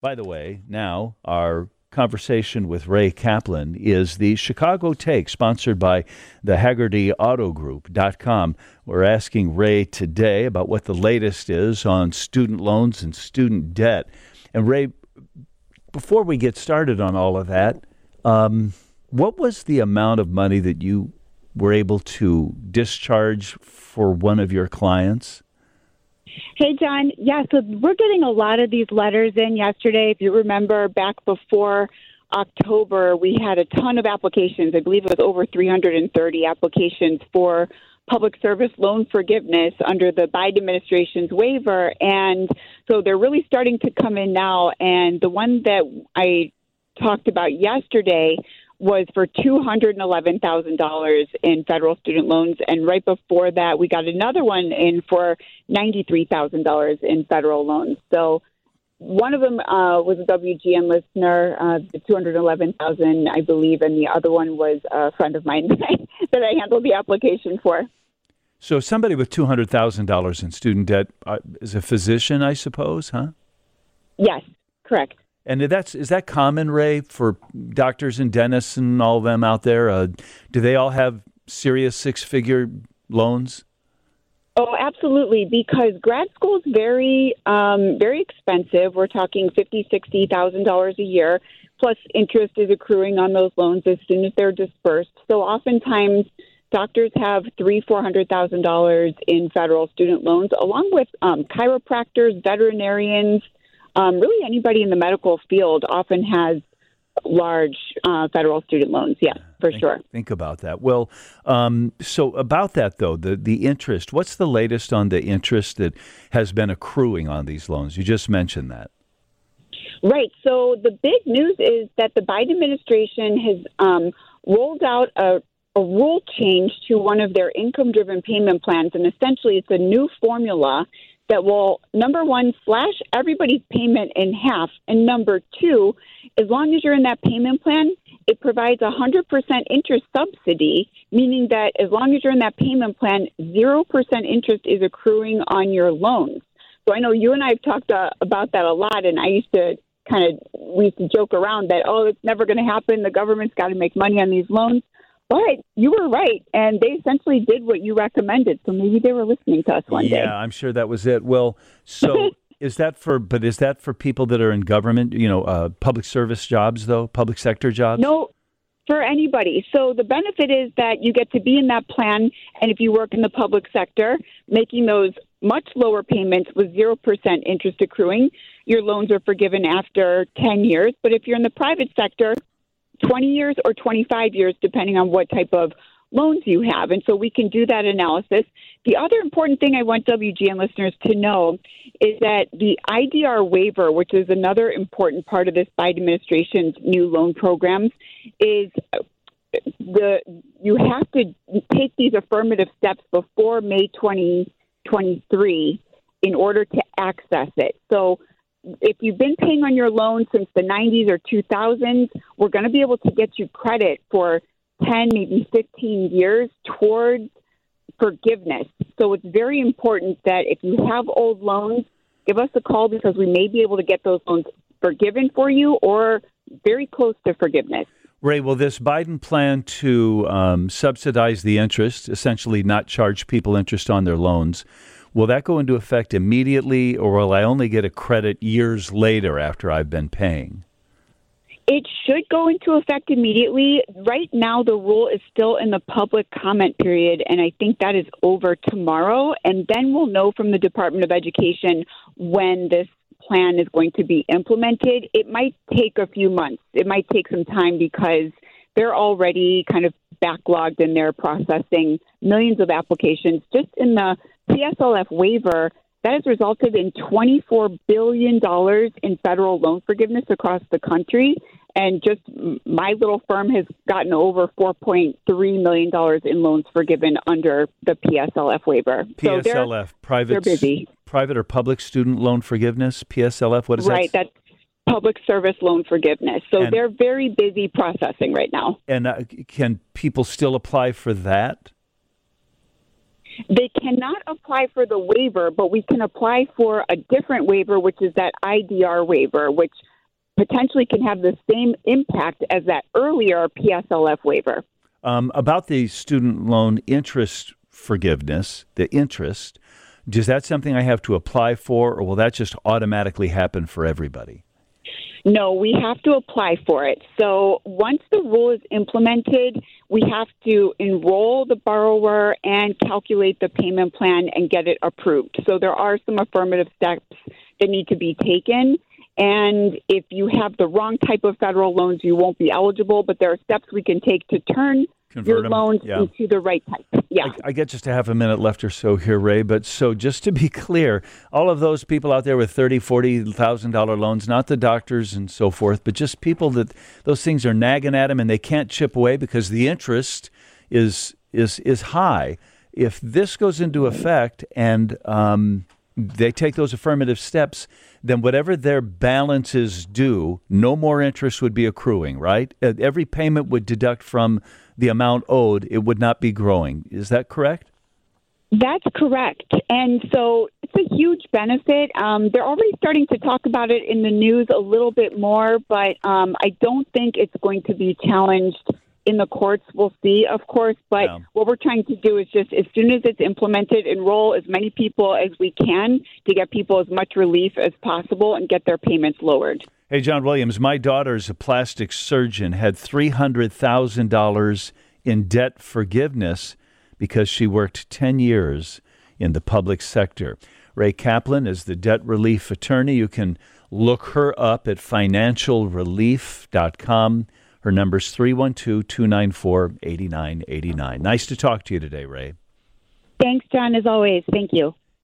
By the way, now our conversation with Ray Kaplan is the Chicago Take, sponsored by the HaggertyAutoGroup.com. We're asking Ray today about what the latest is on student loans and student debt. And Ray, before we get started on all of that, um, what was the amount of money that you were able to discharge for one of your clients? Hey, John. Yeah, so we're getting a lot of these letters in yesterday. If you remember back before October, we had a ton of applications. I believe it was over 330 applications for public service loan forgiveness under the Biden administration's waiver. And so they're really starting to come in now. And the one that I talked about yesterday was for $211,000 in federal student loans. And right before that, we got another one in for $93,000 in federal loans. So one of them uh, was a WGN listener, uh, the 211,000, I believe, and the other one was a friend of mine that I, that I handled the application for. So somebody with $200,000 in student debt uh, is a physician, I suppose, huh? Yes, correct. And that's is that common, Ray, for doctors and dentists and all of them out there? Uh, do they all have serious six-figure loans? Oh, absolutely. Because grad school is very, um, very expensive. We're talking fifty, sixty thousand dollars a year. Plus, interest is accruing on those loans as soon as they're dispersed. So, oftentimes, doctors have three, four hundred thousand dollars in federal student loans, along with um, chiropractors, veterinarians um, really anybody in the medical field often has large uh, federal student loans. Yeah, for think, sure. Think about that. Well, um, so about that though, the the interest. What's the latest on the interest that has been accruing on these loans? You just mentioned that. Right. So the big news is that the Biden administration has um, rolled out a, a rule change to one of their income-driven payment plans, and essentially, it's a new formula that will, number one, slash everybody's payment in half. And number two, as long as you're in that payment plan, it provides a 100% interest subsidy, meaning that as long as you're in that payment plan, 0% interest is accruing on your loans. So I know you and I have talked uh, about that a lot, and I used to kind of, we used to joke around that, oh, it's never going to happen. The government's got to make money on these loans. But you were right, and they essentially did what you recommended. So maybe they were listening to us one yeah, day. Yeah, I'm sure that was it. Well, so is that for? But is that for people that are in government? You know, uh, public service jobs, though, public sector jobs. No, for anybody. So the benefit is that you get to be in that plan, and if you work in the public sector, making those much lower payments with 0% interest accruing, your loans are forgiven after 10 years. But if you're in the private sector, 20 years or 25 years, depending on what type of loans you have. And so we can do that analysis. The other important thing I want WGN listeners to know is that the IDR waiver, which is another important part of this Biden administration's new loan programs, is the you have to take these affirmative steps before May 2023 in order to access it. So if you've been paying on your loan since the 90s or 2000s, we're going to be able to get you credit for 10, maybe 15 years towards forgiveness. So it's very important that if you have old loans, give us a call because we may be able to get those loans forgiven for you or very close to forgiveness. Ray, will this Biden plan to um, subsidize the interest, essentially not charge people interest on their loans, Will that go into effect immediately, or will I only get a credit years later after I've been paying? It should go into effect immediately. Right now, the rule is still in the public comment period, and I think that is over tomorrow. And then we'll know from the Department of Education when this plan is going to be implemented. It might take a few months, it might take some time because they're already kind of backlogged and they're processing millions of applications just in the PSLF waiver that has resulted in $24 billion in federal loan forgiveness across the country. And just my little firm has gotten over $4.3 million in loans forgiven under the PSLF waiver. PSLF, so they're, private, they're busy. Private or public student loan forgiveness? PSLF, what is right, that? Right, public service loan forgiveness. So and, they're very busy processing right now. And uh, can people still apply for that? They cannot apply for the waiver, but we can apply for a different waiver, which is that IDR waiver, which potentially can have the same impact as that earlier PSLF waiver. Um, about the student loan interest forgiveness, the interest, is that something I have to apply for, or will that just automatically happen for everybody? No, we have to apply for it. So once the rule is implemented, we have to enroll the borrower and calculate the payment plan and get it approved. So there are some affirmative steps that need to be taken. And if you have the wrong type of federal loans, you won't be eligible. But there are steps we can take to turn Convert your them. loans yeah. into the right type. Yeah. I, I, get just a half a minute left or so here, Ray. But so just to be clear, all of those people out there with thirty, forty thousand dollar loans, not the doctors and so forth, but just people that those things are nagging at them and they can't chip away because the interest is is is high. If this goes into effect and um, they take those affirmative steps, then whatever their balances due, no more interest would be accruing, right? Uh, every payment would deduct from the amount owed, it would not be growing. Is that correct? That's correct. And so it's a huge benefit. Um, they're already starting to talk about it in the news a little bit more, but um, I don't think it's going to be challenged in the courts. We'll see, of course. But yeah. what we're trying to do is just as soon as it's implemented, enroll as many people as we can to get people as much relief as possible and get their payments lowered. Hey, John Williams, my daughter daughter's a plastic surgeon, had $300,000 in debt forgiveness because she worked 10 years in the public sector. Ray Kaplan is the debt relief attorney. You can look her up at financialrelief.com. Her number's 312 294 8989. Nice to talk to you today, Ray. Thanks, John, as always. Thank you.